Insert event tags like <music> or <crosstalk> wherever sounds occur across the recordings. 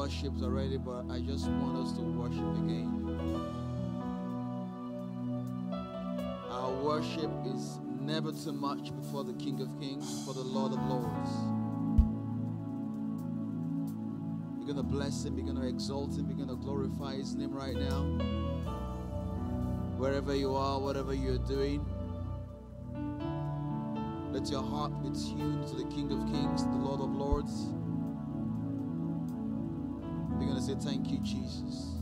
worshipped already, but I just want us to worship again. Our worship is never too much before the King of Kings, for the Lord of Lords. You're going to bless him, you're going to exalt him, you're going to glorify his name right now. Wherever you are, whatever you're doing, let your heart be tuned to the King of Kings, the Lord of Lords. We're going to say, Thank you, Jesus.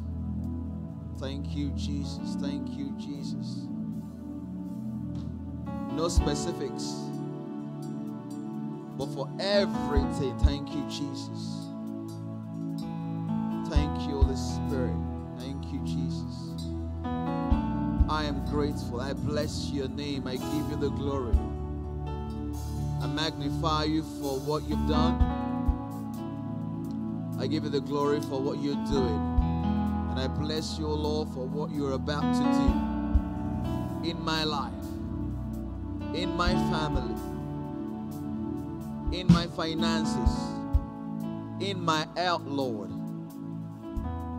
Thank you, Jesus. Thank you, Jesus. No specifics, but for everything, thank you, Jesus. Thank you, Holy Spirit. Thank you, Jesus. I am grateful. I bless your name. I give you the glory. I magnify you for what you've done. I give you the glory for what you're doing. And I bless you, Lord, for what you're about to do in my life, in my family, in my finances, in my out, Lord.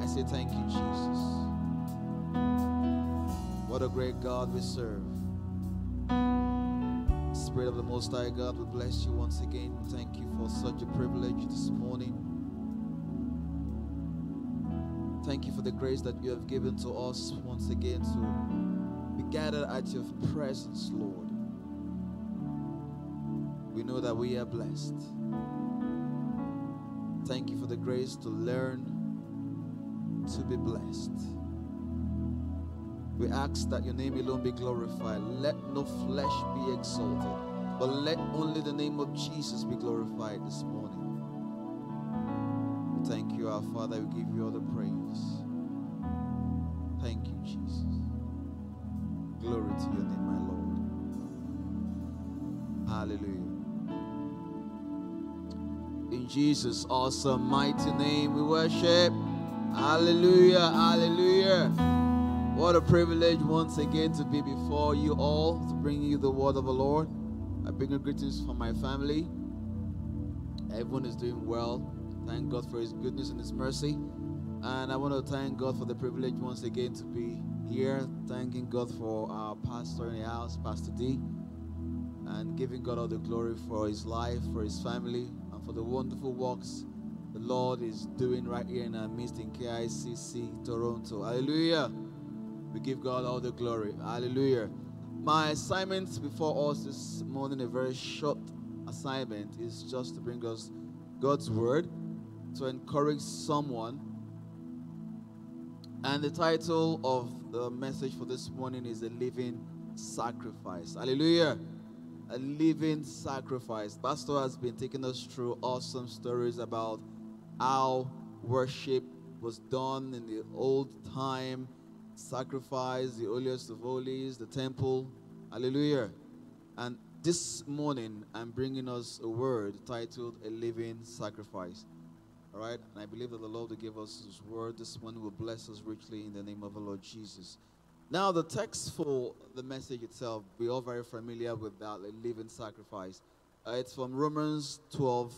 I say thank you, Jesus. What a great God we serve. Spirit of the Most High God, we bless you once again. Thank you for such a privilege this morning. Thank you for the grace that you have given to us once again to be gathered at your presence, Lord. We know that we are blessed. Thank you for the grace to learn to be blessed. We ask that your name alone be glorified. Let no flesh be exalted, but let only the name of Jesus be glorified this morning. Thank you, our Father. We give you all the praise. Thank you, Jesus. Glory to your name, my Lord. Hallelujah. In Jesus' awesome, mighty name, we worship. Hallelujah. Hallelujah. What a privilege once again to be before you all to bring you the word of the Lord. I bring you greetings from my family. Everyone is doing well. Thank God for His goodness and His mercy. And I want to thank God for the privilege once again to be here. Thanking God for our pastor in the house, Pastor D. And giving God all the glory for his life, for his family, and for the wonderful works the Lord is doing right here in our midst in KICC Toronto. Hallelujah. We give God all the glory. Hallelujah. My assignment before us this morning, a very short assignment, is just to bring us God's word to encourage someone. And the title of the message for this morning is A Living Sacrifice. Hallelujah. A living sacrifice. Pastor has been taking us through awesome stories about how worship was done in the old time sacrifice, the holiest of holies, the temple. Hallelujah. And this morning, I'm bringing us a word titled A Living Sacrifice. All right? And I believe that the Lord will give us His word this morning, will bless us richly in the name of the Lord Jesus. Now, the text for the message itself, we're all very familiar with that, living sacrifice. Uh, it's from Romans 12,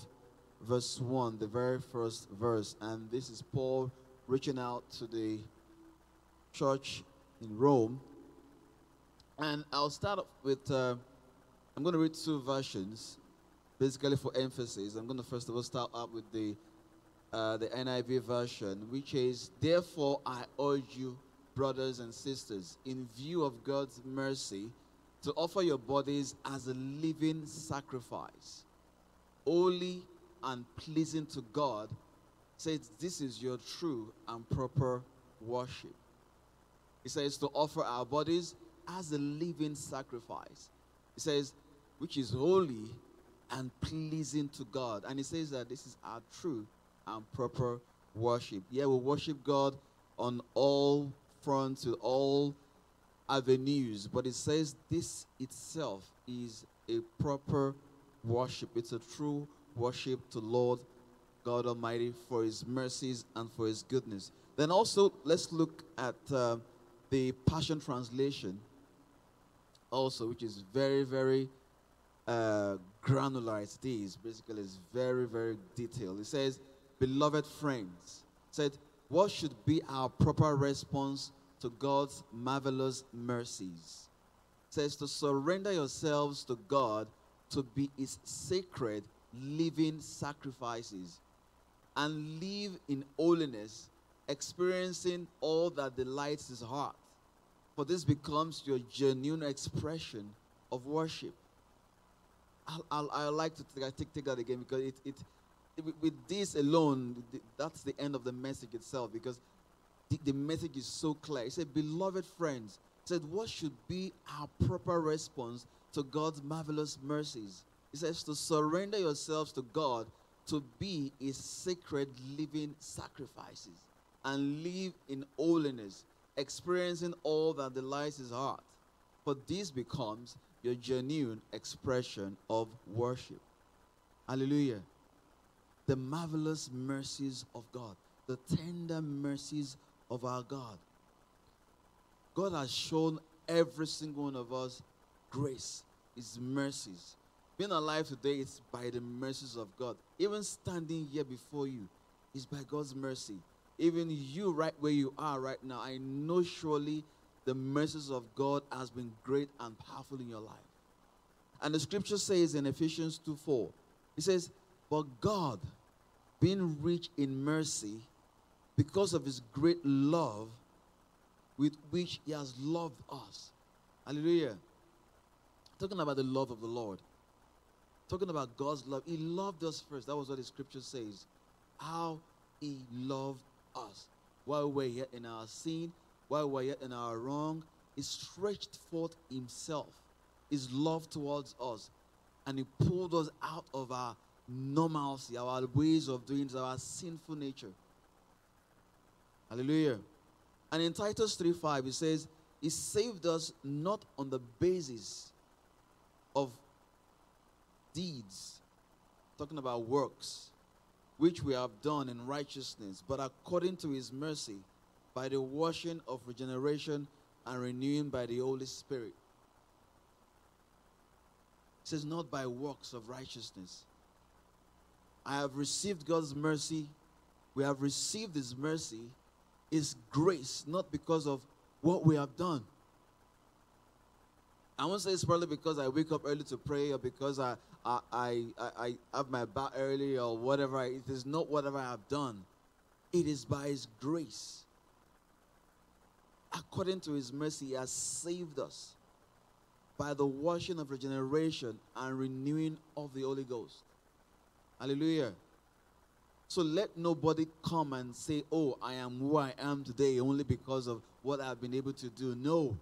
verse 1, the very first verse. And this is Paul reaching out to the church in Rome. And I'll start off with, uh, I'm going to read two versions, basically for emphasis. I'm going to first of all start up with the, uh, the NIV version, which is, Therefore I urge you, brothers and sisters, in view of God's mercy, to offer your bodies as a living sacrifice, holy and pleasing to God. Says, This is your true and proper worship. He says to offer our bodies as a living sacrifice. He says, which is holy and pleasing to God. And he says that this is our true and proper worship. Yeah, we worship God on all fronts, with all avenues, but it says this itself is a proper worship. It's a true worship to Lord God Almighty for His mercies and for His goodness. Then also, let's look at. Uh, the Passion Translation, also, which is very, very uh, granular. It is basically it's very, very detailed. It says, beloved friends, said, What should be our proper response to God's marvelous mercies? It says to surrender yourselves to God to be his sacred living sacrifices and live in holiness, experiencing all that delights his heart. For this becomes your genuine expression of worship. I'll, like to take, take that again because it, it, with this alone, that's the end of the message itself because the, message is so clear. He said, Beloved friends, said, What should be our proper response to God's marvelous mercies? He says, To surrender yourselves to God to be his sacred living sacrifices and live in holiness, experiencing all that delights his heart. For this becomes your genuine expression of worship. Hallelujah. The marvelous mercies of God, the tender mercies of our God. God has shown every single one of us grace, His mercies. Being alive today is by the mercies of God. Even standing here before you is by God's mercy. Even you, right where you are right now, I know surely the mercies of God has been great and powerful in your life. And the scripture says in Ephesians 2 4, it says, But God, being rich in mercy, because of his great love with which he has loved us. Hallelujah. Talking about the love of the Lord. Talking about God's love. He loved us first. That was what the scripture says. How he loved us. While we're yet in our sin, while we're yet in our wrong, he stretched forth himself, his love towards us. And he pulled us out of our normalcy, our ways of doing our sinful nature. Hallelujah. And in Titus 3:5, it says, He saved us not on the basis of deeds, talking about works, which we have done in righteousness, but according to His mercy, by the washing of regeneration and renewing by the Holy Spirit. It says, Not by works of righteousness. I have received God's mercy. We have received His mercy is grace, not because of what we have done. I won't say it's probably because I wake up early to pray or because I, I, I, I have my bath early or whatever. It is not whatever I have done. It is by His grace. According to His mercy, He has saved us by the washing of regeneration and renewing of the Holy Ghost. Hallelujah. So let nobody come and say, Oh, I am who I am today only because of what I've been able to do. No.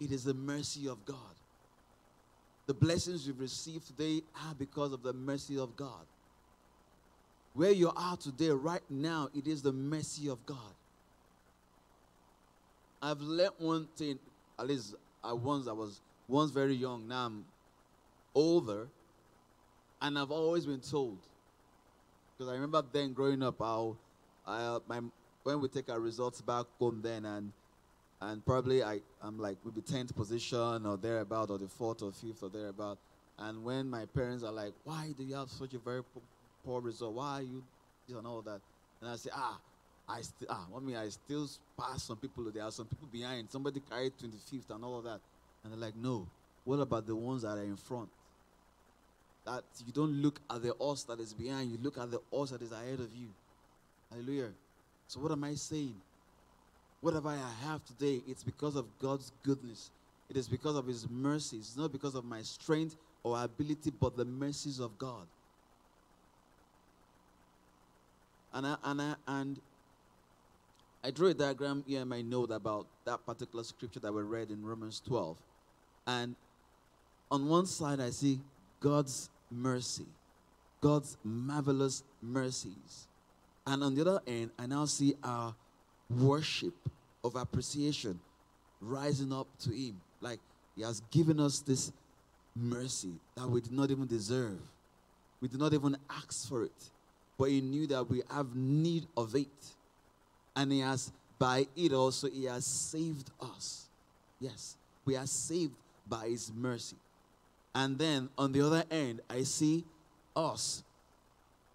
It is the mercy of God. The blessings you've received today are because of the mercy of God. Where you are today, right now, it is the mercy of God. I've learned one thing, at least I once I was once very young, now I'm older, and I've always been told because I remember then growing up, how I, my, when we take our results back home then, and and probably I, I'm like maybe 10th position or thereabout, or the fourth or fifth or thereabout. And when my parents are like, why do you have such a very poor, poor result? Why are you this and all that? And I say, ah, I still, ah, I mean, I still pass some people. There are some people behind. Somebody carried 25th and all of that. And they're like, no. What about the ones that are in front? That you don't look at the horse that is behind, you look at the horse that is ahead of you. Hallelujah. So, what am I saying? Whatever I have today, it's because of God's goodness. It is because of His mercy. It's not because of my strength or ability, but the mercies of God. And I, and I, and I drew a diagram here in my note about that particular scripture that we read in Romans 12. And on one side, I see God's mercy, God's marvelous mercies. And on the other end, I now see our worship of appreciation rising up to Him. Like He has given us this mercy that we did not even deserve. We did not even ask for it. But He knew that we have need of it. And He has, by it also, He has saved us. Yes, we are saved by His mercy. And then on the other end, I see us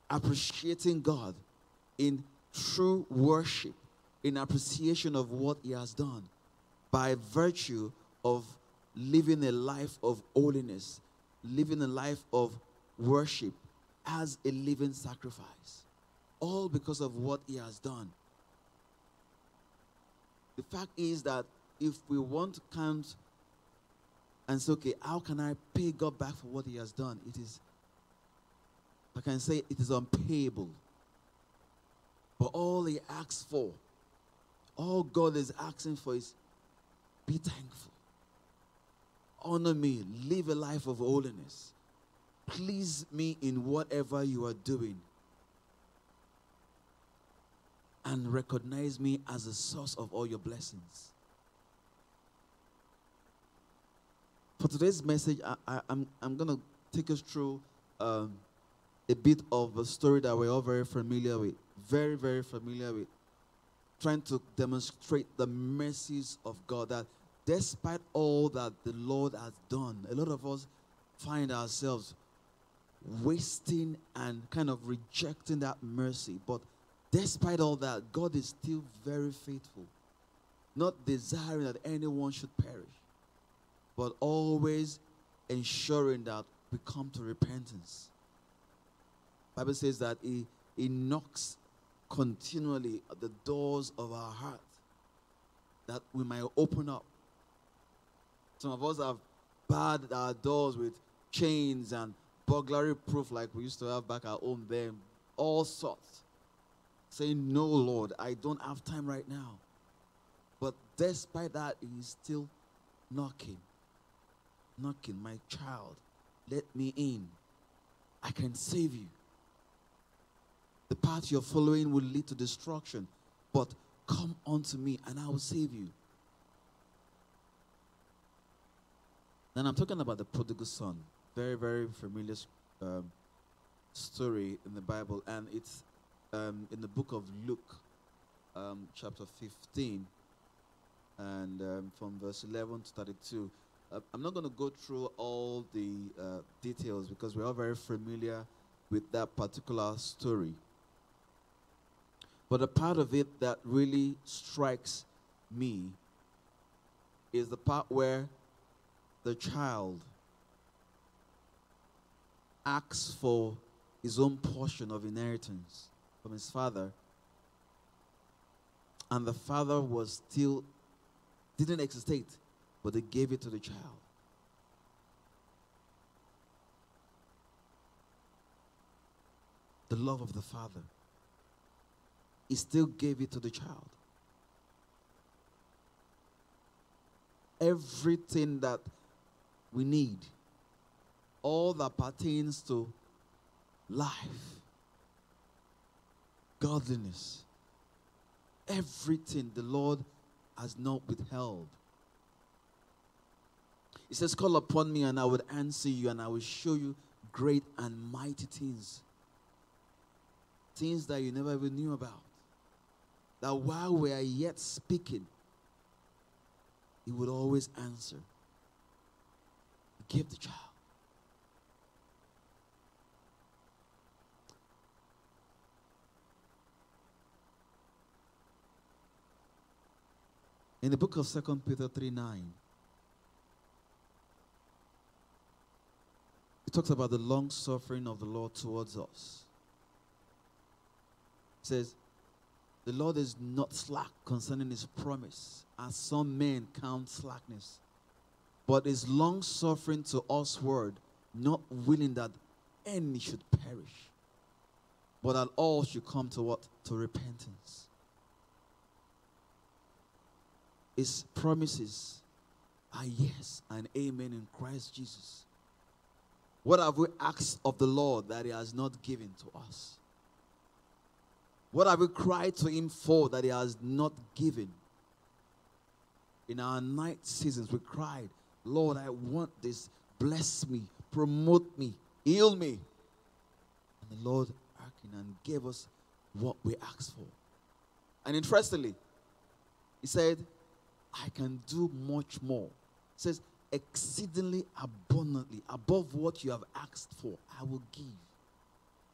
appreciating God in true worship, in appreciation of what He has done by virtue of living a life of holiness, living a life of worship as a living sacrifice. All because of what He has done. The fact is that if we want to count and say, okay, how can I pay God back for what He has done? It is, I can say, it is unpayable. But all He asks for, all God is asking for is be thankful. Honor me. Live a life of holiness. Please me in whatever you are doing. And recognize me as the source of all your blessings. For today's message, I, am I'm, I'm going to take us through um, a bit of a story that we're all very familiar with. Very, very familiar with. Trying to demonstrate the mercies of God that despite all that the Lord has done, a lot of us find ourselves wasting and kind of rejecting that mercy. But despite all that, God is still very faithful, not desiring that anyone should perish, but always ensuring that we come to repentance. Bible says that he, he knocks continually at the doors of our heart that we might open up some of us have barred our doors with chains and burglary proof like we used to have back at home then. All sorts. Saying, No, Lord, I don't have time right now. But despite that, he's still knocking. Knocking, my child, let me in. I can save you. The path you're following will lead to destruction, but come unto me and I will save you. Then I'm talking about the prodigal son. Very, very familiar um, story in the Bible, and it's um, in the book of Luke, um, chapter 15, and um, from verse 11 to 32. Uh, I'm not going to go through all the uh, details because we're all very familiar with that particular story. But a part of it that really strikes me is the part where the child asks for his own portion of inheritance from his father, and the father was still, didn't hesitate, but they gave it to the child. The love of the father. He still gave it to the child. Everything that we need. All that pertains to life, godliness, everything the Lord has not withheld. He says, Call upon me, and I would answer you, and I will show you great and mighty things. Things that you never even knew about. That while we are yet speaking, He would always answer give the child. In the book of Second Peter 3 9, talks about the long suffering of the Lord towards us. It says, The Lord is not slack concerning his promise, as some men count slackness but is long suffering to us word, not willing that any should perish, but that all should come to what? To repentance. His promises are yes and amen in Christ Jesus. What have we asked of the Lord that He has not given to us? What have we cried to Him for that He has not given? In our night seasons, we cried, Lord, I want this. Bless me, promote me, heal me. And the Lord hearkened and gave us what we asked for. And interestingly, he said, I can do much more. He says, exceedingly abundantly, above what you have asked for, I will give.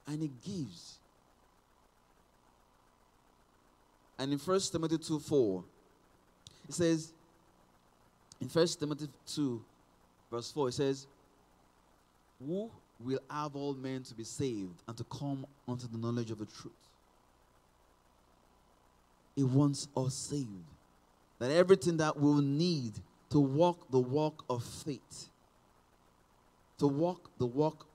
and he gives. And in 1 Timothy 2 4, it says, in 1 Timothy 2, verse 4, it says, Who will have all men to be saved and to come unto the knowledge of the truth? He wants us saved. That everything that we'll need to walk the walk of faith, to walk the walk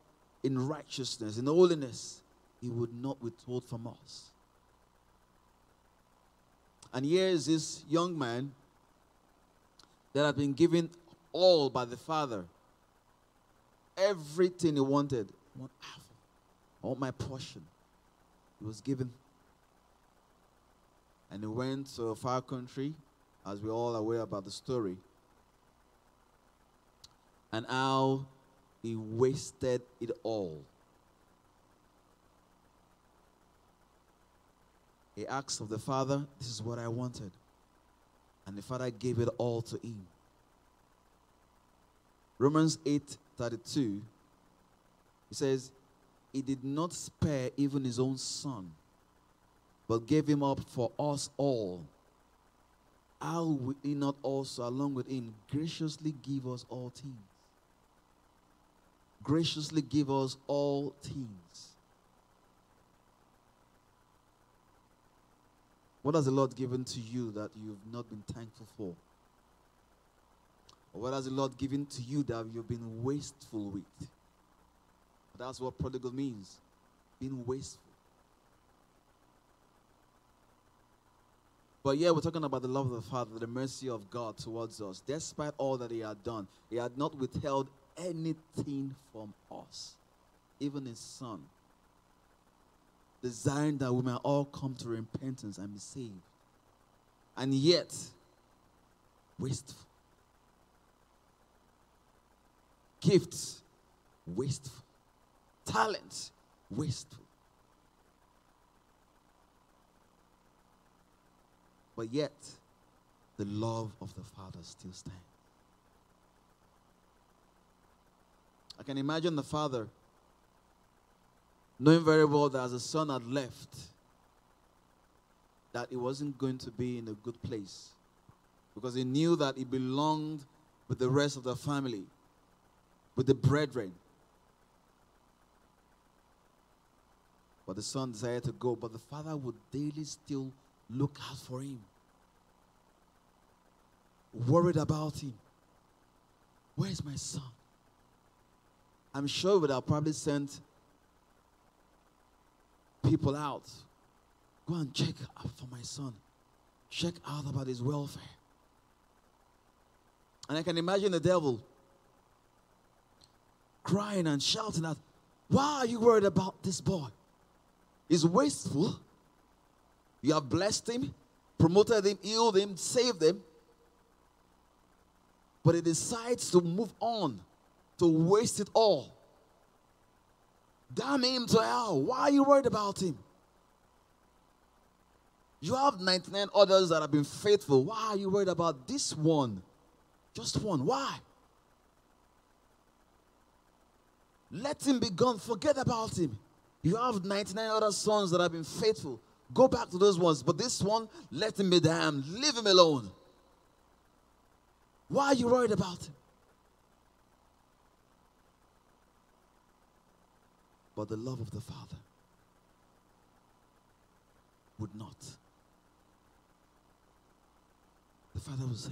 in righteousness, in holiness, He would not withhold from us. And here is this young man that had been given all by the Father. Everything he wanted. One half, all my portion. He was given. And he went to a far country, as we're all aware about the story. And how he wasted it all. He asked of the Father, This is what I wanted. And the Father gave it all to him. Romans 8 32, he says, He did not spare even his own son, but gave him up for us all. How will he not also, along with him, graciously give us all things? Graciously give us all things. What has the Lord given to you that you've not been thankful for? Or what has the Lord given to you that you've been wasteful with? That's what prodigal means being wasteful. But yeah, we're talking about the love of the Father, the mercy of God towards us. Despite all that He had done, He had not withheld anything from us, even His Son desiring that we may all come to repentance and be saved. And yet, wasteful. Gifts, wasteful. Talent, wasteful. But yet, the love of the Father still stands. I can imagine the Father knowing very well that as the son had left, that he wasn't going to be in a good place because he knew that he belonged with the rest of the family, with the brethren. But the son desired to go, but the father would daily still look out for him, worried about him. Where's my son? I'm sure would have probably sent people out. Go and check up for my son. Check out about his welfare. And I can imagine the devil crying and shouting out, Why are you worried about this boy? He's wasteful. You have blessed him, promoted him, healed him, saved him. But he decides to move on, to waste it all. Damn him to hell. Why are you worried about him? You have 99 others that have been faithful. Why are you worried about this one? Just one. Why? Let him be gone. Forget about him. You have 99 other sons that have been faithful. Go back to those ones. But this one, let him be damned. Leave him alone. Why are you worried about him? But the love of the Father would not. The Father would say,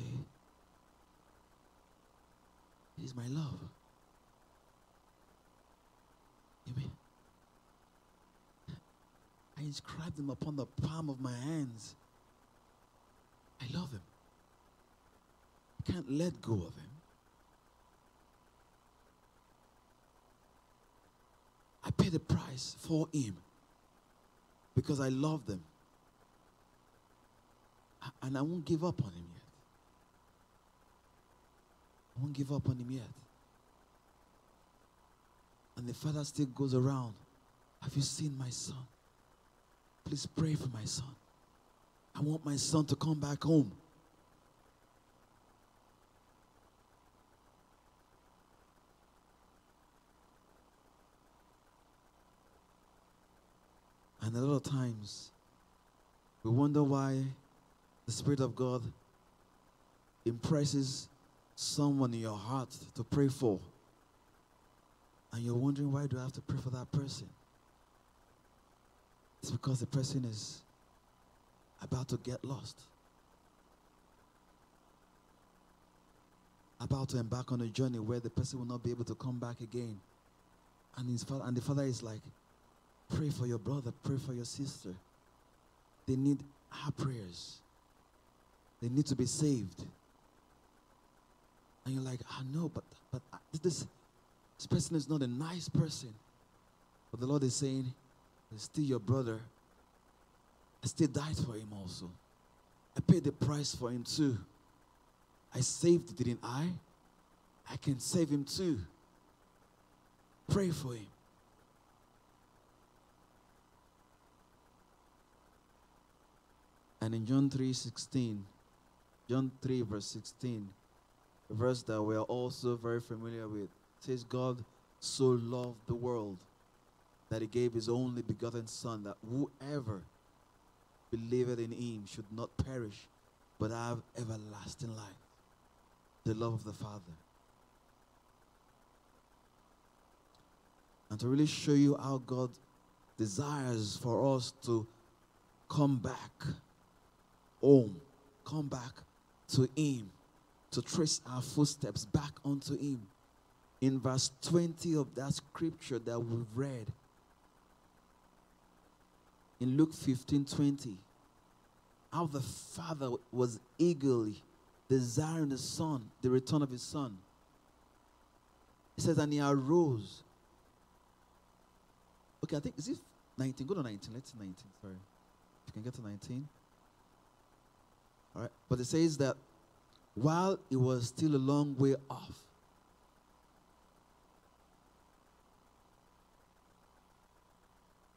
He's my love. Amen. I inscribed him upon the palm of my hands. I love him. I can't let go of him. Paid the price for him because I love them. And I won't give up on him yet. I won't give up on him yet. And the father still goes around. Have you seen my son? Please pray for my son. I want my son to come back home. And a lot of times, we wonder why the Spirit of God impresses someone in your heart to pray for. And you're wondering, why do I have to pray for that person? It's because the person is about to get lost, about to embark on a journey where the person will not be able to come back again. And, his father, and the father is like, pray for your brother, pray for your sister. They need our prayers. They need to be saved. And you're like, I know, but but this this person is not a nice person. But the Lord is saying, still your brother. I still died for him also. I paid the price for him too. I saved, didn't I? I can save him too. Pray for him. And in John 3 16, John 3, verse 16, a verse that we are also very familiar with, says, God so loved the world that he gave his only begotten Son, that whoever believeth in him should not perish, but have everlasting life. The love of the Father. And to really show you how God desires for us to come back home, come back to Him, to trace our footsteps back onto Him. In verse 20 of that scripture that we've read, in Luke 15 20, how the father was eagerly desiring the son, the return of his son. He says, and he arose. Okay, I think, is it 19? Go to 19. Let's 19. Sorry. If you can get to 19. All right. But it says that while it was still a long way off,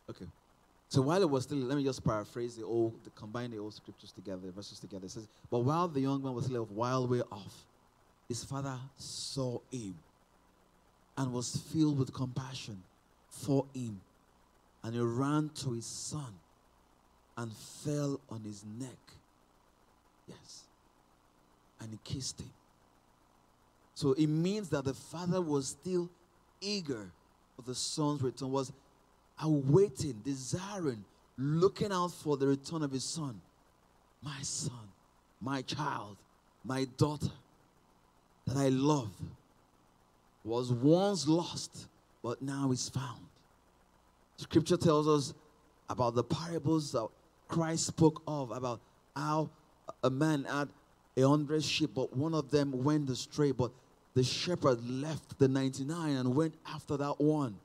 okay. So while it was still, let me just paraphrase the old, the, combine the old scriptures together, the verses together. It says, But while the young man was still a while way off, his father saw him and was filled with compassion for him. And he ran to his son and fell on his neck Yes. And he kissed him. So it means that the father was still eager for the son's return, was awaiting, desiring, looking out for the return of his son. My son, my child, my daughter that I love was once lost, but now is found. Scripture tells us about the parables that Christ spoke of, about how a man had a hundred sheep, but one of them went astray. But the shepherd left the 99 and went after that one.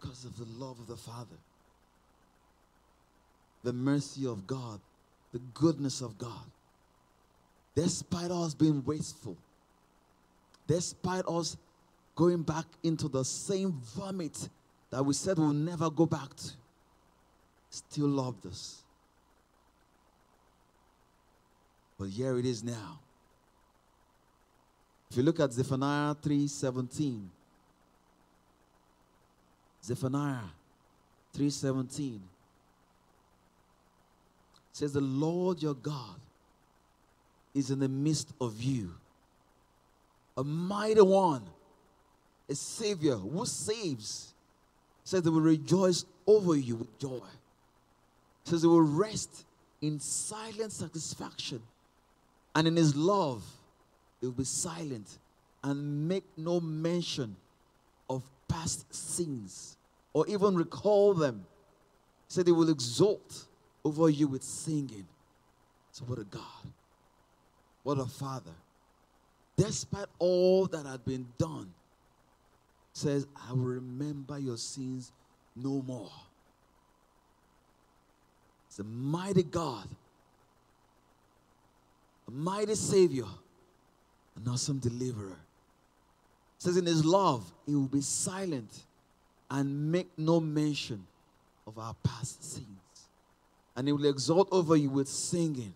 Because of the love of the Father, the mercy of God, the goodness of God. Despite us being wasteful, despite us going back into the same vomit that we said we'll never go back to, still loved us But here it is now. If you look at Zephaniah 3:17, Zephaniah 3:17 says the Lord your God is in the midst of you. A mighty one, a savior who saves. Says they will rejoice over you with joy. Says they will rest in silent satisfaction and in his love, he will be silent and make no mention of past sins or even recall them. He said he will exult over you with singing. So, what a God. What a Father. Despite all that had been done, says, I will remember your sins no more. It's a mighty God mighty Savior, an awesome deliverer. It says in his love, he will be silent and make no mention of our past sins. And he will exalt over you with singing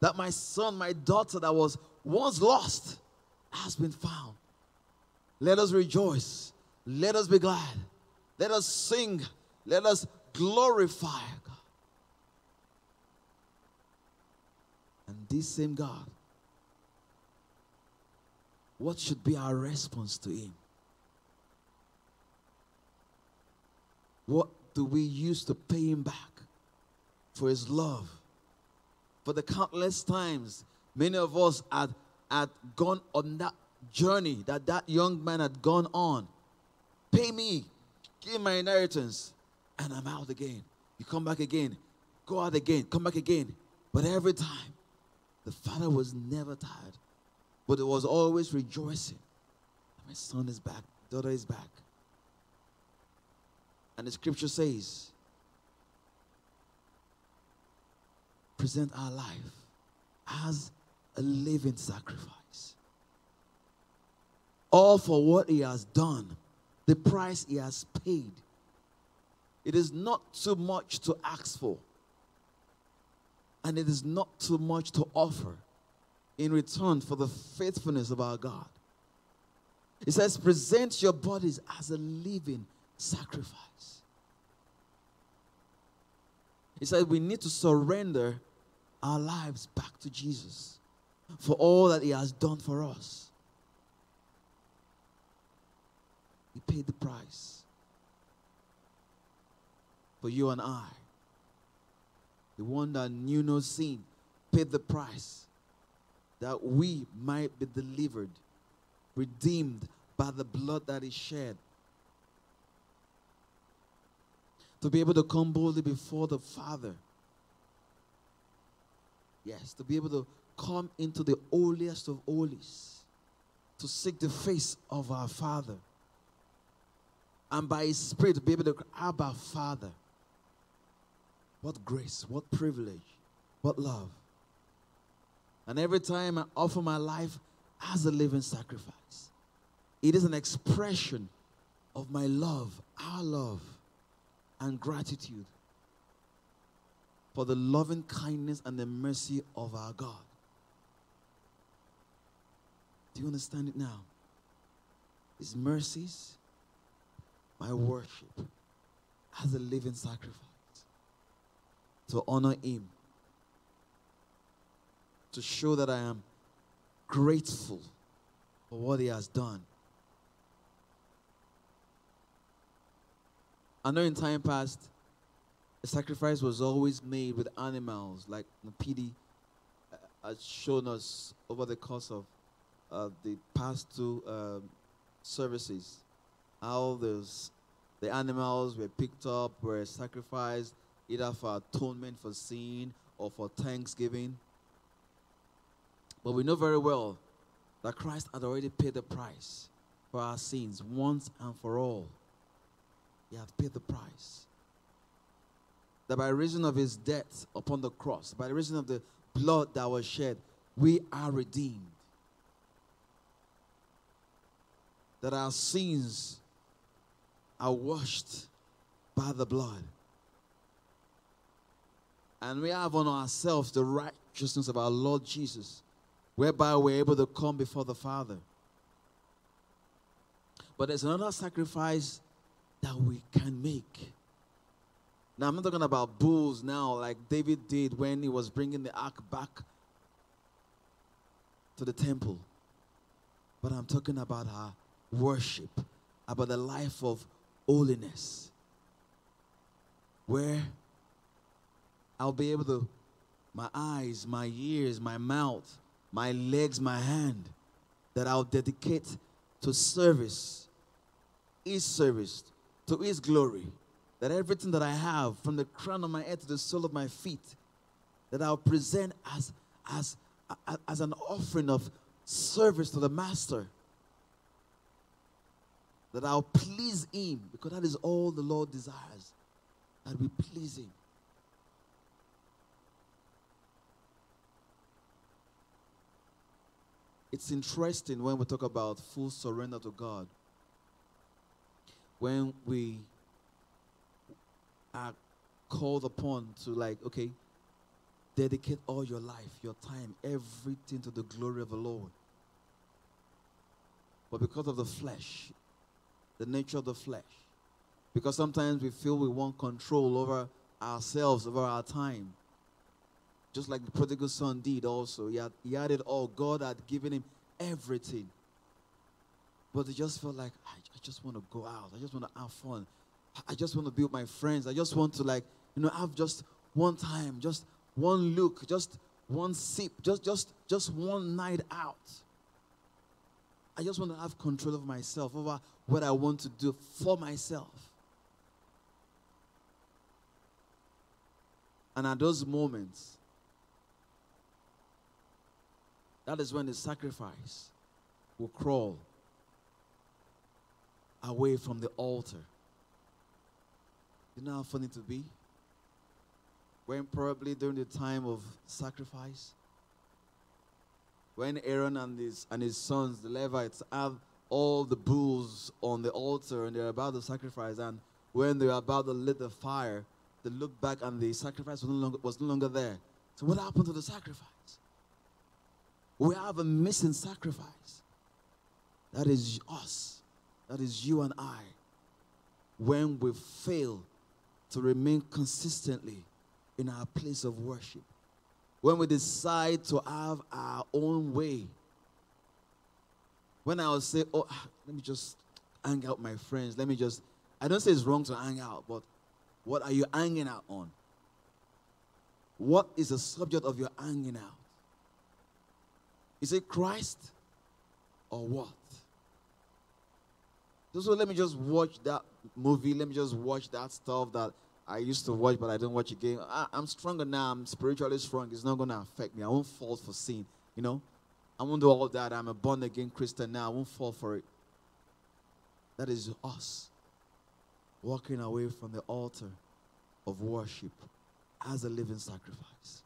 that my son, my daughter that was once lost has been found. Let us rejoice. Let us be glad. Let us sing Let us glorify God. And this same God, what should be our response to Him? What do we use to pay Him back for His love? For the countless times many of us had, had gone on that journey that that young man had gone on. Pay me, give my inheritance, and I'm out again. You come back again, go out again, come back again. But every time, the father was never tired, but it was always rejoicing. My son is back, daughter is back. And the scripture says, present our life as a living sacrifice. All for what he has done, the price he has paid. It is not too much to ask for, and it is not too much to offer in return for the faithfulness of our God. It says, present your bodies as a living sacrifice. He says, we need to surrender our lives back to Jesus for all that He has done for us. He paid the price for you and I. The one that knew no sin paid the price that we might be delivered, redeemed by the blood that is shed. To be able to come boldly before the Father. Yes, to be able to come into the holiest of holies to seek the face of our Father. And by His Spirit to be able to Abba Father. What grace, what privilege, what love. And every time I offer my life as a living sacrifice, it is an expression of my love, our love, and gratitude for the loving kindness and the mercy of our God. Do you understand it now? His mercies, my worship as a living sacrifice to honor Him, to show that I am grateful for what He has done. I know in time past, the sacrifice was always made with animals, like Napidi uh, has shown us over the course of uh, the past two um, services, how those the animals were picked up, were sacrificed, either for atonement for sin or for thanksgiving. But we know very well that Christ had already paid the price for our sins once and for all. He had paid the price. That by reason of his death upon the cross, by the reason of the blood that was shed, we are redeemed. that our sins are washed by the blood. And we have on ourselves the righteousness of our Lord Jesus, whereby we're able to come before the Father. But there's another sacrifice that we can make. Now, I'm not talking about bulls now, like David did when he was bringing the ark back to the temple. But I'm talking about our worship, about the life of holiness, where I'll be able to, my eyes, my ears, my mouth, my legs, my hand, that I'll dedicate to service, His service, to His glory. That everything that I have, from the crown of my head to the sole of my feet, that I'll present as, as, as an offering of service to the Master that I'll please Him because that is all the Lord desires that we please Him. It's interesting when we talk about full surrender to God. When we are called upon to, like, okay, dedicate all your life, your time, everything to the glory of the Lord. But because of the flesh, the nature of the flesh. Because sometimes we feel we want control over ourselves, over our time. Just like the prodigal son did also. He had, he had it all. God had given him everything. But he just felt like, I, I just want to go out. I just want to have fun. I just want to be with my friends. I just want to, like, you know, have just one time, just one look, just one sip, just, just, just one night out. I just want to have control of myself, over what I want to do for myself. And at those moments, that is when the sacrifice will crawl away from the altar. You know how funny to be? When probably during the time of sacrifice, when Aaron and his and his sons, the Levites, have all the bulls on the altar and they're about to sacrifice, and when they're about to lit the fire, they look back and the sacrifice was no longer, was no longer there. So what happened to the sacrifice? We have a missing sacrifice. That is us. That is you and I. When we fail to remain consistently in our place of worship. When we decide to have our own way. When I will say, oh, ah, let me just hang out my friends. Let me just, I don't say it's wrong to hang out, but what are you hanging out on? What is the subject of your hanging out? Is it Christ or what? So let me just watch that movie. Let me just watch that stuff that I used to watch, but I don't watch again. I, am stronger now. I'm spiritually strong. It's not going to affect me. I won't fall for sin. You know, I won't do all that. I'm a born again Christian now. I won't fall for it. That is us walking away from the altar of worship as a living sacrifice.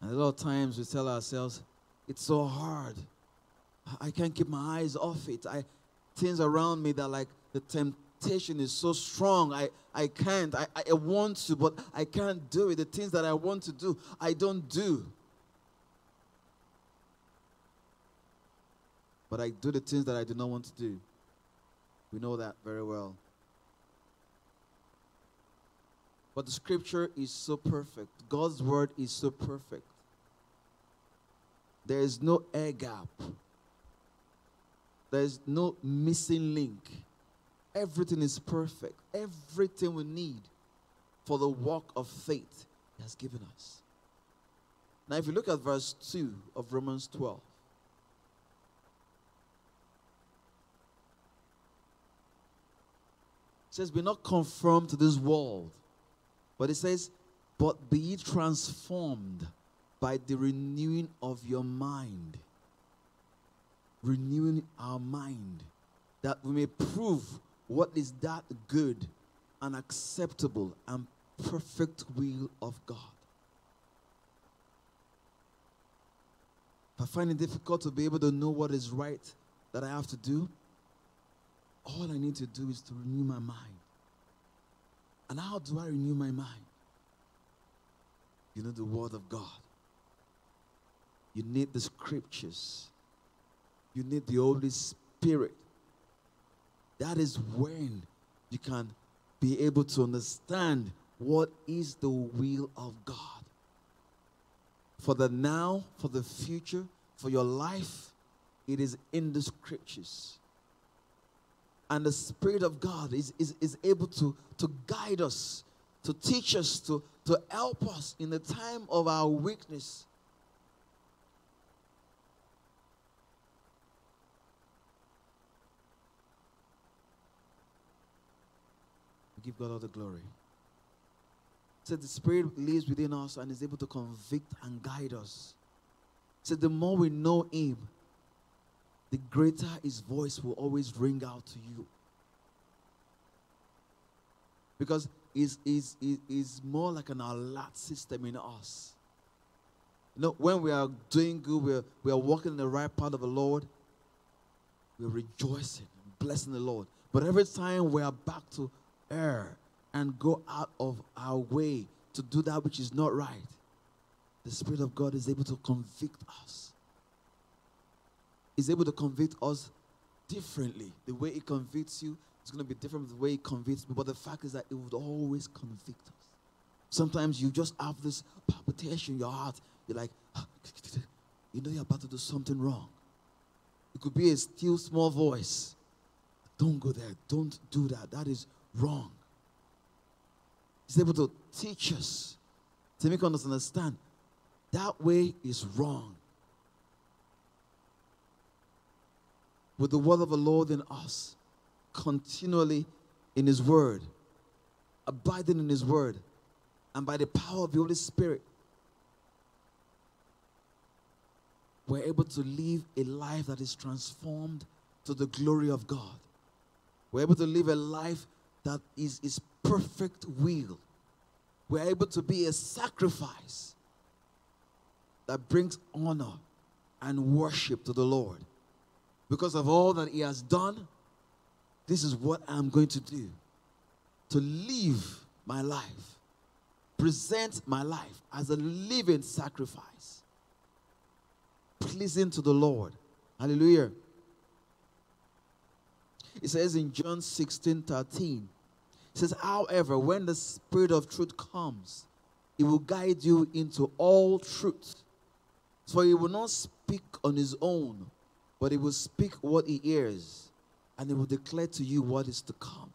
And a lot of times we tell ourselves, it's so hard. I can't keep my eyes off it. I things around me that like the temptation is so strong. I, I can't. I, I want to, but I can't do it. The things that I want to do, I don't do. But I do the things that I do not want to do. We know that very well. But the scripture is so perfect. God's word is so perfect. There is no air gap. There is no missing link. Everything is perfect. Everything we need for the walk of faith He has given us. Now, if you look at verse 2 of Romans 12, says, Be not conformed to this world. But it says, But be transformed by the renewing of your mind. Renewing our mind. That we may prove what is that good and acceptable and perfect will of God. If I find it difficult to be able to know what is right that I have to do, all I need to do is to renew my mind. And how do I renew my mind? You know the Word of God. You need the Scriptures. You need the Holy Spirit. That is when you can be able to understand what is the will of God. For the now, for the future, for your life, it is in the Scriptures and the Spirit of God is, is, is able to, to guide us, to teach us, to, to help us in the time of our weakness. Give God all the glory. So the Spirit lives within us and is able to convict and guide us. So the more we know Him, the greater his voice will always ring out to you. Because it's, it's, it's more like an alert system in us. You know, when we are doing good, we're, we are walking in the right path of the Lord, we're rejoicing, blessing the Lord. But every time we are back to err and go out of our way to do that which is not right, the Spirit of God is able to convict us is able to convict us differently. The way it convicts you is going to be different from the way it convicts me. But the fact is that it would always convict us. Sometimes you just have this palpitation in your heart. You're like, ah, <laughs> you know you're about to do something wrong. It could be a still small voice. Don't go there. Don't do that. That is wrong. He's able to teach us to make us understand that way is wrong. With the word of the Lord in us, continually in His word, abiding in His word, and by the power of the Holy Spirit, we're able to live a life that is transformed to the glory of God. We're able to live a life that is His perfect will. We're able to be a sacrifice that brings honor and worship to the Lord. Because of all that He has done, this is what I'm going to do to live my life, present my life as a living sacrifice, pleasing to the Lord. Hallelujah. It says in John 16 13, it says, However, when the Spirit of truth comes, He will guide you into all truth. For He will not speak on His own, but He will speak what He hears, and He will declare to you what is to come.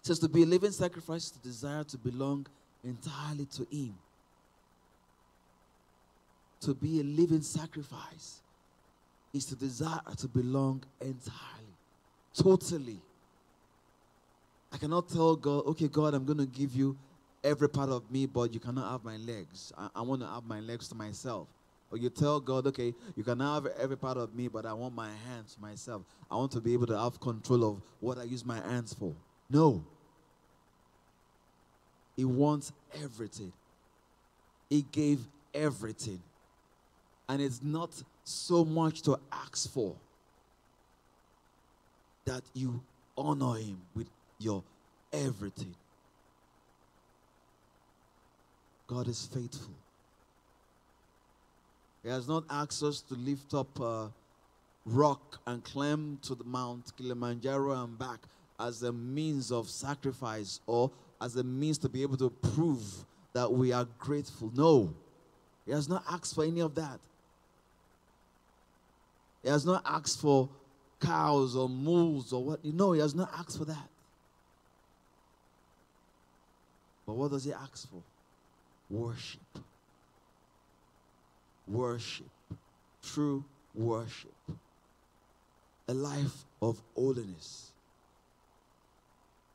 It says, To be a living sacrifice, to desire to belong entirely to Him. To be a living sacrifice is to desire to belong entirely, totally. I cannot tell God, okay, God, I'm going to give you every part of me, but you cannot have my legs. I, I want to have my legs to myself. Or you tell God, okay, you can have every part of me, but I want my hands myself. I want to be able to have control of what I use my hands for. No. He wants everything. He gave everything. And it's not so much to ask for that you honor him with your everything. God is faithful. He has not asked us to lift up a rock and climb to the Mount Kilimanjaro and back as a means of sacrifice or as a means to be able to prove that we are grateful. No, He has not asked for any of that. He has not asked for cows or mules or what. No, he has not asked for that. But what does he ask for? Worship. Worship. True worship. A life of holiness.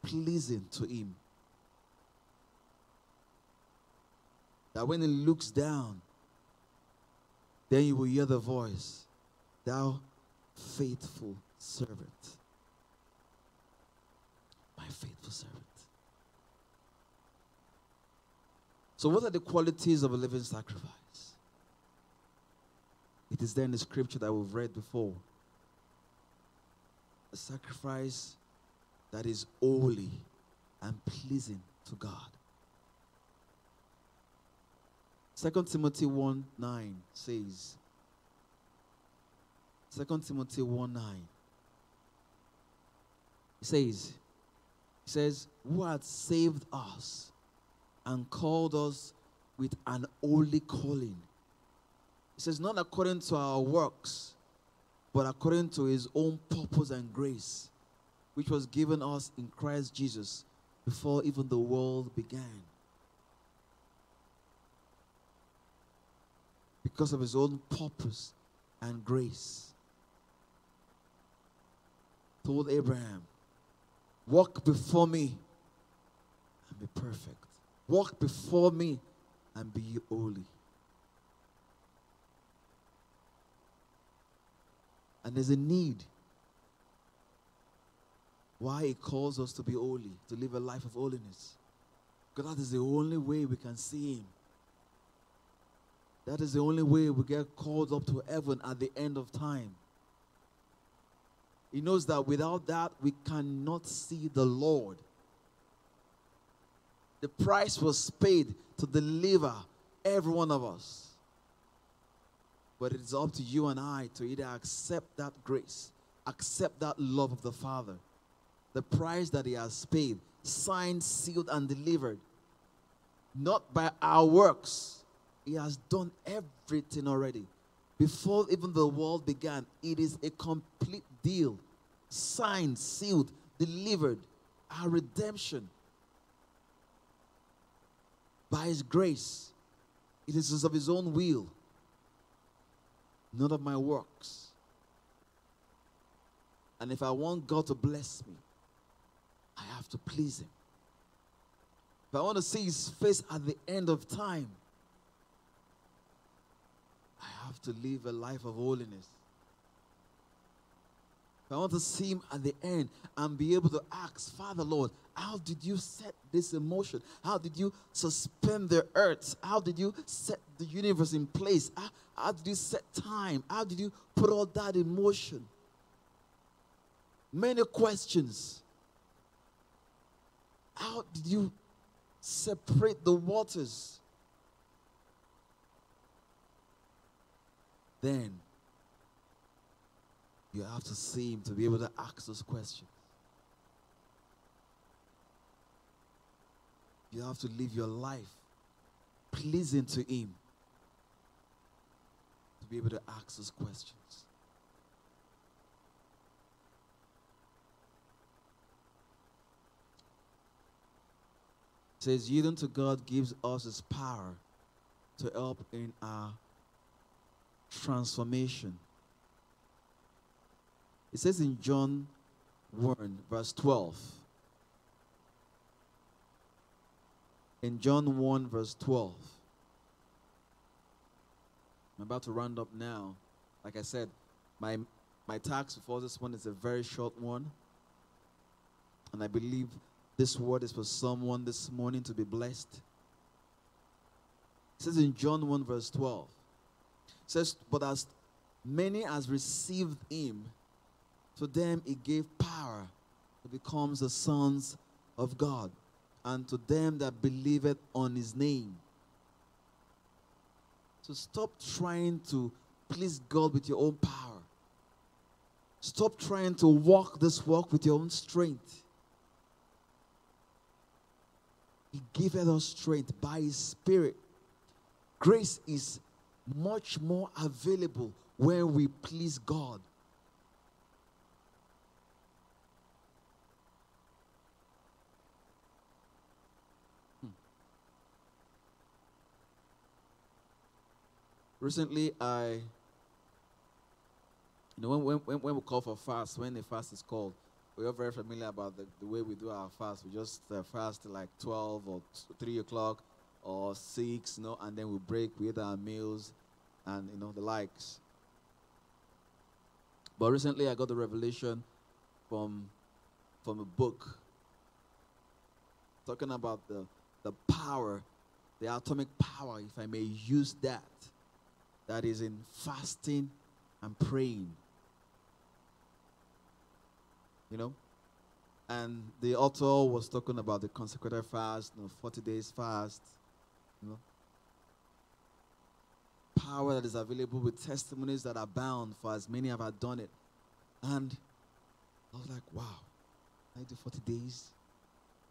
Pleasing to him. That when he looks down, then you will hear the voice Thou faithful servant. My faithful servant. So, what are the qualities of a living sacrifice? Is there in the scripture that we've read before. A sacrifice that is holy and pleasing to God. 2 Timothy 1 9 says, 2 Timothy 1 9. He says, He says, Who hath saved us and called us with an holy calling. He says, Not according to our works, but according to his own purpose and grace, which was given us in Christ Jesus before even the world began. Because of his own purpose and grace told Abraham, Walk before me and be perfect. Walk before me and be holy. And there's a need why he calls us to be holy, to live a life of holiness. Because that is the only way we can see him. That is the only way we get called up to heaven at the end of time. He knows that without that, we cannot see the Lord. The price was paid to deliver every one of us. But it's up to you and I to either accept that grace, accept that love of the Father, the price that He has paid, signed, sealed, and delivered, not by our works. He has done everything already. Before even the world began, it is a complete deal. Signed, sealed, delivered. Our redemption. By His grace. It is of His own will not of my works. And if I want God to bless me, I have to please Him. If I want to see His face at the end of time, I have to live a life of holiness. If I want to see Him at the end and be able to ask, Father, Lord, how did you set this emotion? How did you suspend the earth? How did you set the universe in place? How, how did you set time? How did you put all that in motion? Many questions. How did you separate the waters? Then you have to see him to be able to ask those questions. You have to live your life pleasing to him to be able to ask those questions. It says, yielding to God gives us his power to help in our transformation. It says in John 1, verse 12. In John 1, verse 12. I'm about to round up now. Like I said, my my tax before this one is a very short one. And I believe this word is for someone this morning to be blessed. It says in John 1, verse 12. It says, But as many as received him, to them he gave power to become the sons of God, and to them that believeth on his name. So stop trying to please God with your own power. Stop trying to walk this walk with your own strength. He giveth us strength by His Spirit. Grace is much more available when we please God. Recently, I, you know, when, when, when we call for fast, when the fast is called, we are very familiar about the, the way we do our fast. We just uh, fast like 12 or 3 o'clock or 6, you know, and then we break, we eat our meals and, you know, the likes. But recently I got the revelation from, from a book talking about the, the power, the atomic power, if I may use that, that is in fasting and praying. You know? And the author was talking about the consecrated fast, you know, 40 days fast, you know. Power that is available with testimonies that are bound for as many have done it. And I was like, wow, I do 40 days?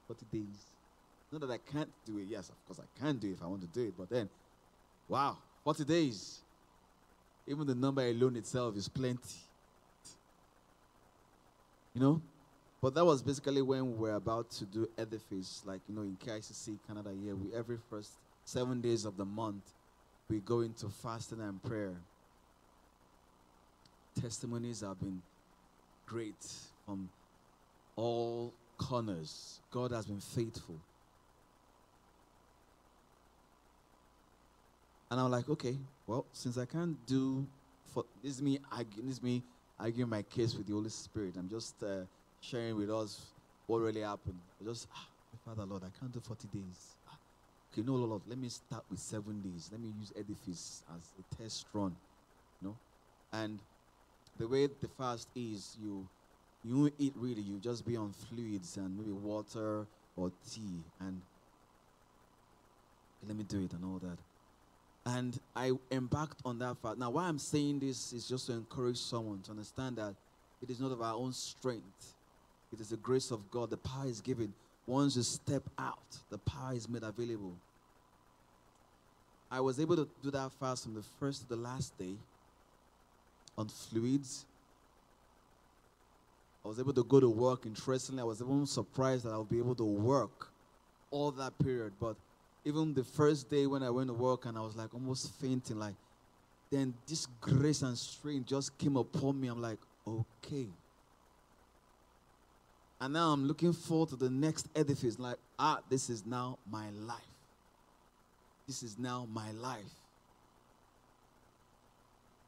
40 days. Not that I can't do it. Yes, of course I can do it if I want to do it. But then, wow, 40 days. Even the number alone itself is plenty. You know? But that was basically when we were about to do edifice, like, you know, in KICC Canada here. We every first seven days of the month, we go into fasting and prayer. Testimonies have been great from all corners. God has been faithful. And I'm like, okay, well, since I can't do, for this is me, arguing, this is me arguing my case with the Holy Spirit. I'm just uh, sharing with us what really happened. I just, ah, Father Lord, I can't do 40 days. Ah, okay, no, Lord, let me start with seven days. Let me use edifice as a test run, you know. And the way the fast is, you you eat really. You just be on fluids and maybe water or tea, and let me do it and all that. And I embarked on that fast. Now, why I'm saying this is just to encourage someone to understand that it is not of our own strength, it is the grace of God. The power is given. Once you step out, the power is made available. I was able to do that fast from the first to the last day on fluids. I was able to go to work. Interestingly, I was even surprised that I would be able to work all that period. But even the first day when I went to work and I was like almost fainting, like then this grace and strength just came upon me. I'm like, okay. And now I'm looking forward to the next edifice. Like, ah, this is now my life. This is now my life.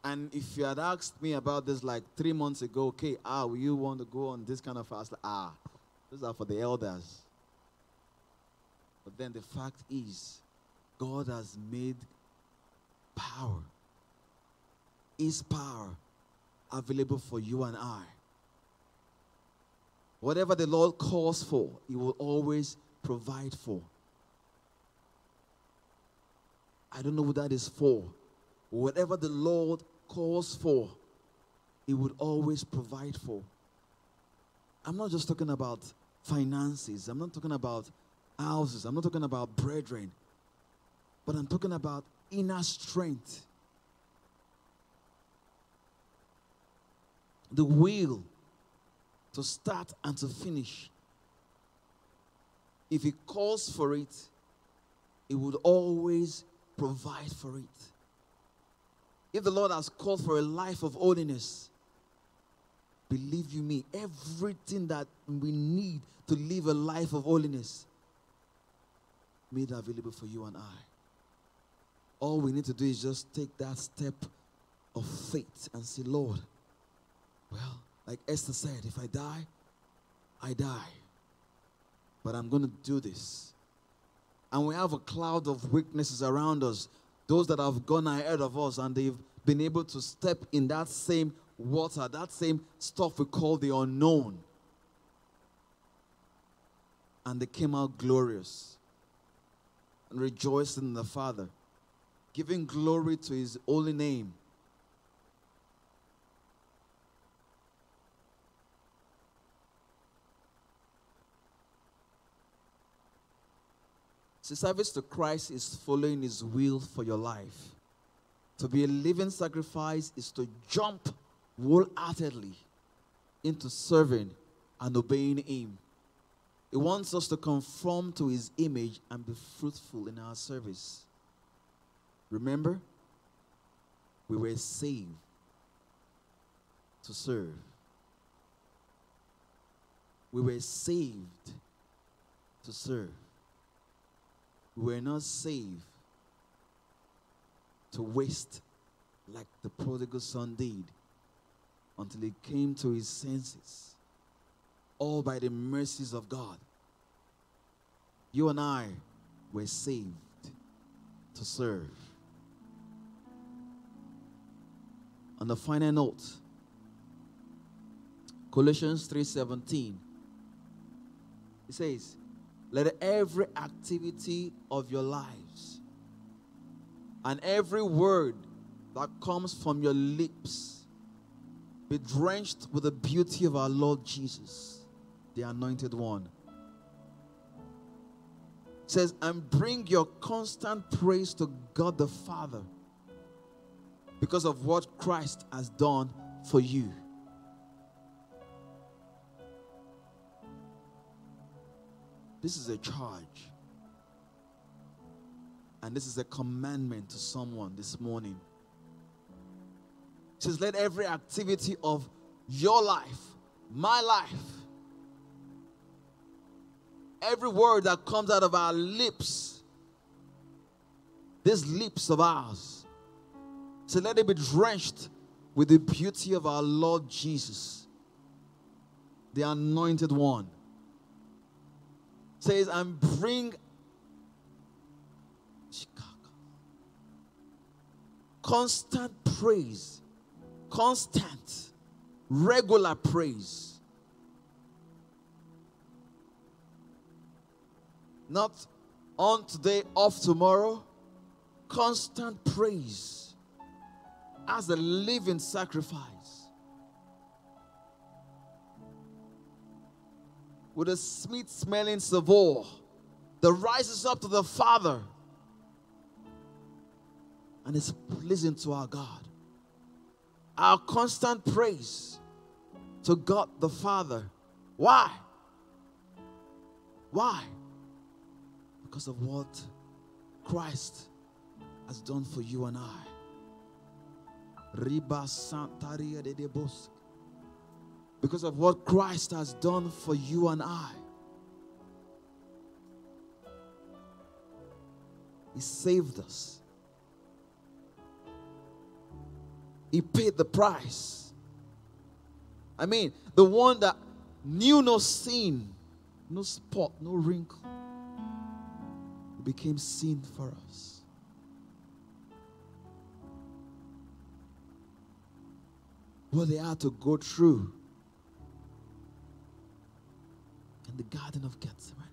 And if you had asked me about this like three months ago, okay, ah, will you want to go on this kind of fast? Ah, those are for the elders. But then the fact is, God has made power, His power, available for you and I. Whatever the Lord calls for, He will always provide for. I don't know what that is for. Whatever the Lord calls for, He would always provide for. I'm not just talking about finances, I'm not talking about houses, I'm not talking about brethren, but I'm talking about inner strength. The will to start and to finish. If He calls for it, He would always provide for it. If the Lord has called for a life of holiness, believe you me, everything that we need to live a life of holiness made available for you and I. All we need to do is just take that step of faith and say, Lord, well, like Esther said, if I die, I die. But I'm going to do this. And we have a cloud of witnesses around us, those that have gone ahead of us, and they've been able to step in that same water, that same stuff we call the unknown. And they came out glorious rejoicing in the Father, giving glory to his holy name. See, service to Christ is following His will for your life. To be a living sacrifice is to jump wholeheartedly into serving and obeying Him. He wants us to conform to His image and be fruitful in our service. Remember, we were saved to serve. We were saved to serve. We were not saved to waste like the prodigal son did until he came to his senses, all by the mercies of God. You and I were saved to serve. On the final note, Colossians 3:17 it says, let every activity of your lives and every word that comes from your lips be drenched with the beauty of our Lord Jesus, the anointed one. Says, and bring your constant praise to God the Father because of what Christ has done for you. This is a charge. And this is a commandment to someone this morning. It says, Let every activity of your life, my life, every word that comes out of our lips, these lips of ours, so let it be drenched with the beauty of our Lord Jesus, the anointed one says, and bring constant praise, constant, regular praise. Not on today, off tomorrow, constant praise as a living sacrifice. With a sweet smelling savour that rises up to the Father and is pleasing to our God. Our constant praise to God the Father. Why? Why? Because of what Christ has done for you and I. Riba Santaria de Debos. Because of what Christ has done for you and I. He saved us. He paid the price. I mean, the one that knew no sin, no spot, no wrinkle, became sin for us. What they had to go through in the Garden of Gethsemane,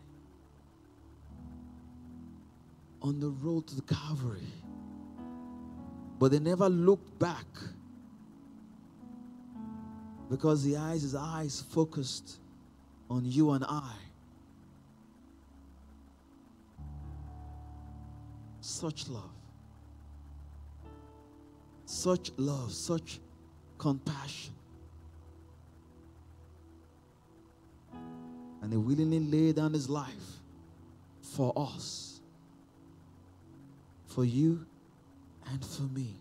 on the road to the Calvary. But they never looked back because the eyes, his eyes focused on you and I. Such love. Such love, such compassion. And he willingly laid down his life for us, for you and for me.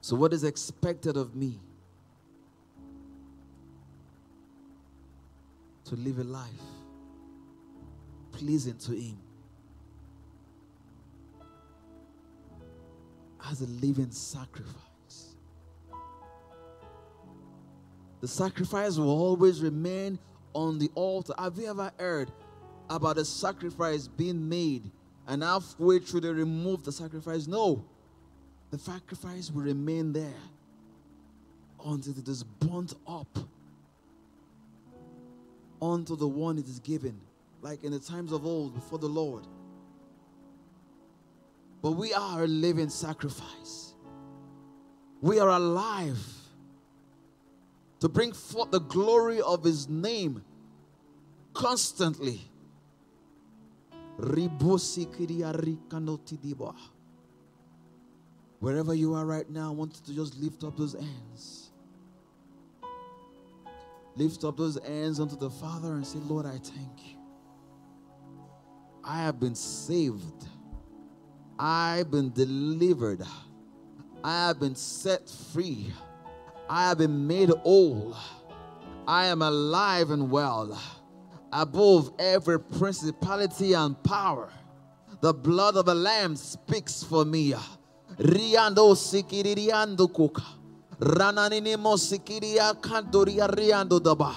So, what is expected of me? To live a life pleasing to Him as a living sacrifice. The sacrifice will always remain on the altar. Have you ever heard about a sacrifice being made and halfway through they remove the sacrifice. No. The sacrifice will remain there until it is burnt up unto the one it is given, like in the times of old before the Lord. But we are a living sacrifice. We are alive to bring forth the glory of His name constantly. Wherever you are right now, I want you to just lift up those hands. Lift up those hands unto the Father and say, Lord, I thank you. I have been saved. I've been delivered. I have been set free. I have been made whole. I am alive and well above every principality and power. The blood of the Lamb speaks for me. Riando sikiriando kuka. Rananimo sikiria kandoria riando daba.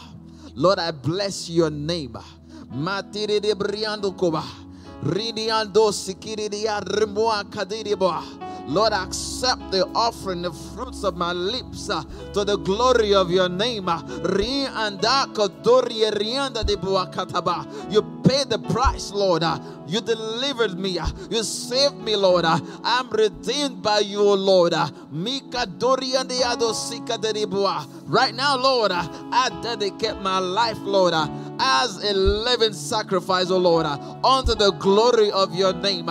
Lord, I bless your name. De kadiriboa. Lord, accept the offering, the fruits of my lips uh, to the glory of your name. Uh, you paid the price, Lord. Uh, you delivered me. Uh, you saved me, Lord. Uh, I'm redeemed by you, Lord. Right now, Lord, I dedicate my life, Lord, as a living sacrifice, oh Lord, unto the glory of your name.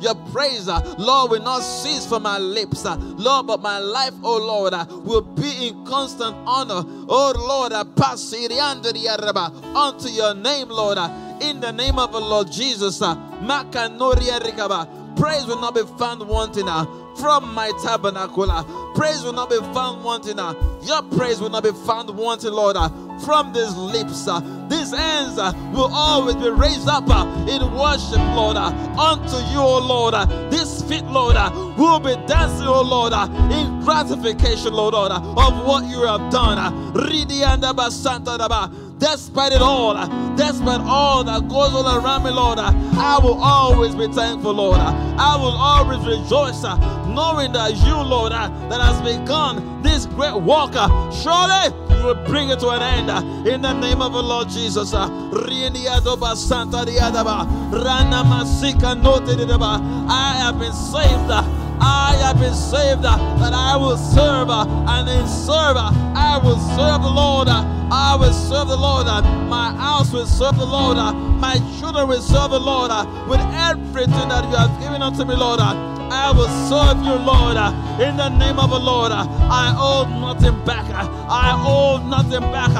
Your praise, Lord, will not cease from my lips, Lord, but my life, oh Lord, will be in constant honor, oh Lord, unto your name, Lord, in the name of the Lord Jesus. Praise will not be found wanting from my tabernacle. Uh, praise will not be found wanting. Uh, your praise will not be found wanting, Lord, uh, from these lips. These hands will always be raised up in worship, Lord, unto you, O Lord. This feet, Lord, will be dancing, O Lord, in gratification, Lord, of what you have done. Despite it all, despite all that goes all around me, Lord, I will always be thankful, Lord. I will always rejoice, knowing that you, Lord, that has begun this great work, surely you will bring it to an end in the name of the Lord Jesus. I have been saved. I have been saved uh, that I will serve uh, and in serve uh, I will serve the Lord. Uh, I will serve the Lord. Uh, my house will serve the Lord. Uh, my children will serve the Lord with everything that you have given unto me, Lord. I will serve you, Lord, in the name of the Lord. I hold nothing back. I hold nothing back.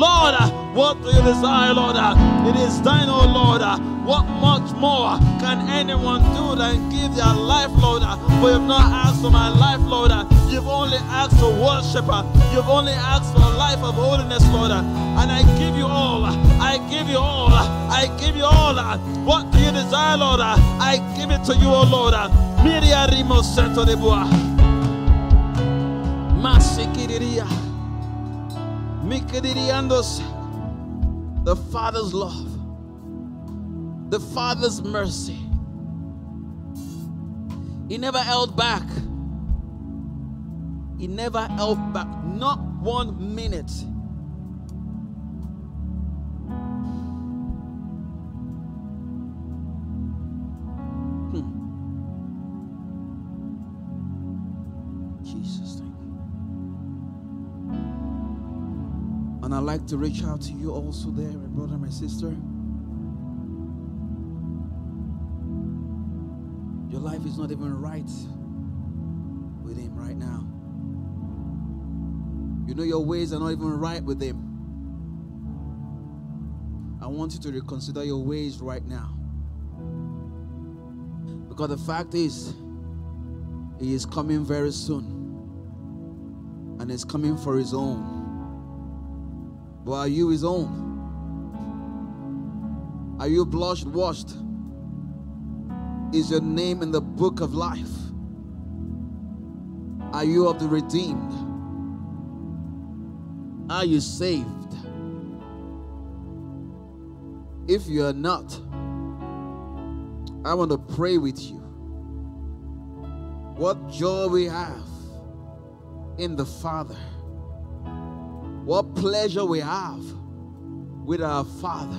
Lord, uh, what do you desire, Lord? Uh, it is thine, O Lord. Uh, what much more can anyone do than give their life, Lord? For you've not asked for my life, Lord. You've only asked for worship. You've only asked for a life of holiness, Lord. And I give you all. I give you all. I give you all. What do you desire, Lord? I give it to you, O Lord. Miria rimo de boa. Masikiriria. Mikidiriandos. The Father's love the Father's mercy. He never held back. He never held back, not one minute. Like to reach out to you also there, my brother, my sister. Your life is not even right with Him right now. You know your ways are not even right with Him. I want you to reconsider your ways right now. Because the fact is, He is coming very soon. And He's coming for His own. But are you His own? Are you blushed, washed? Is your name in the book of life? Are you of the redeemed? Are you saved? If you are not, I want to pray with you. What joy we have in the Father. What pleasure we have with our Father.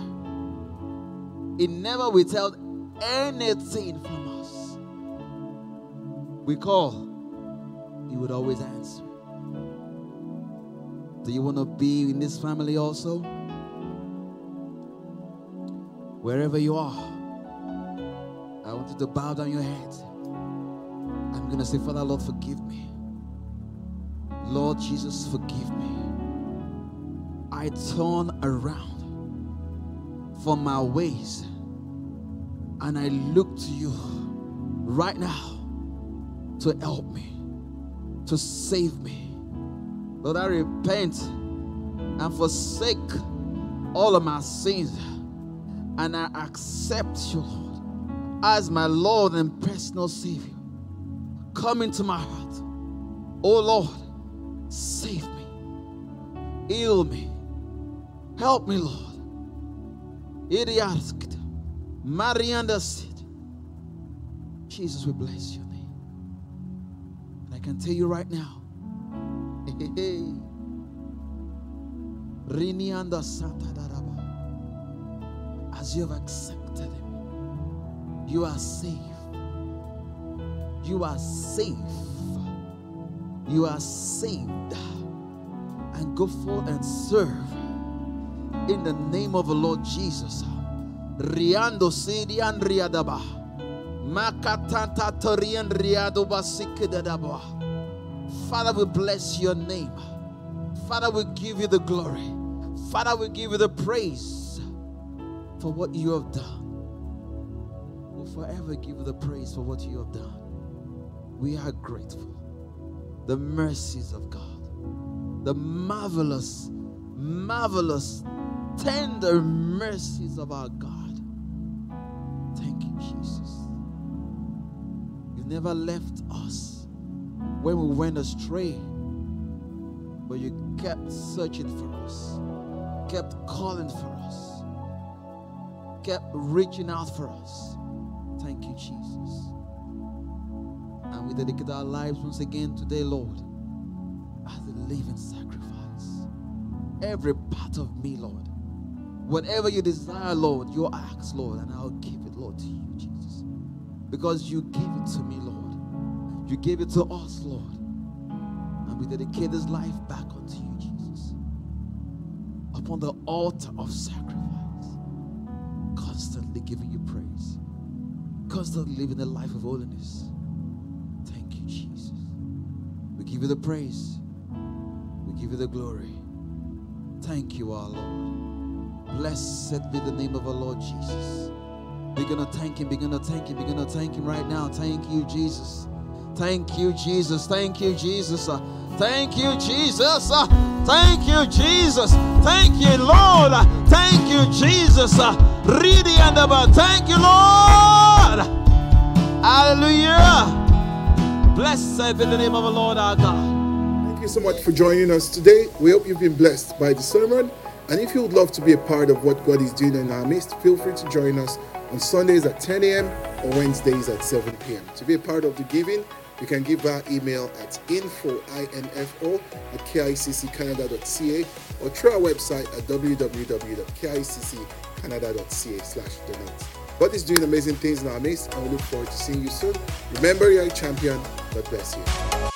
It never withheld anything from us, we call, He would always answer. Do you want to be in this family also? Wherever you are, I want you to bow down your head. I'm going to say, Father, Lord, forgive me. Lord Jesus, forgive me. I turn around from my ways and I look to you right now to help me, to save me. Lord, I repent and forsake all of my sins, and I accept you, Lord, as my Lord and personal Savior. Come into my heart. Oh Lord, save me, heal me, help me, Lord. Idiot. Marianda said, Jesus, we bless your name. And I can tell you right now, <laughs> as you have accepted him, you are safe. You are safe. You are saved. And go forth and serve in the name of the Lord Jesus. Riando Sidian Riadaba. Makatanta Torian Riado Basikidadaba. Father, we bless your name. Father, we give you the glory. Father, we give you the praise for what you have done. We'll forever give you the praise for what you have done. We are grateful. The mercies of God, the marvelous, marvelous, tender mercies of our God Thank you, Jesus. You never left us when we went astray, but you kept searching for us, kept calling for us, kept reaching out for us. Thank you, Jesus. And we dedicate our lives once again today, Lord, as a living sacrifice. Every part of me, Lord. Whatever you desire, Lord, you ask, Lord, and I'll give it, Lord, to you, Jesus. Because you gave it to me, Lord. You gave it to us, Lord. And we dedicate this life back unto you, Jesus. Upon the altar of sacrifice, constantly giving you praise, constantly living a life of holiness Thank you, Jesus. We give you the praise. We give you the glory. Thank you, our Lord. Blessed be the name of our Lord Jesus. Begin to thank Him, begin to thank Him, begin to thank Him right now. Thank you, Jesus. Thank you, Jesus. Thank you, Jesus. Thank you, Jesus. Thank you, Jesus. Thank you, Lord. Thank you, Jesus. Ready and about. Thank you, Lord. Hallelujah. Blessed be the name of the Lord our God. Thank you so much for joining us today. We hope you've been blessed by the sermon. And if you would love to be a part of what God is doing in our midst, feel free to join us on Sundays at 10 a.m. or Wednesdays at 7 p.m. To be a part of the giving, you can give our email at info, I-N-F-O, at kicccanada.ca or through our website at www.kicccanada.ca slash donate. God is doing amazing things in our midst, and we look forward to seeing you soon. Remember, you're a champion. God bless you.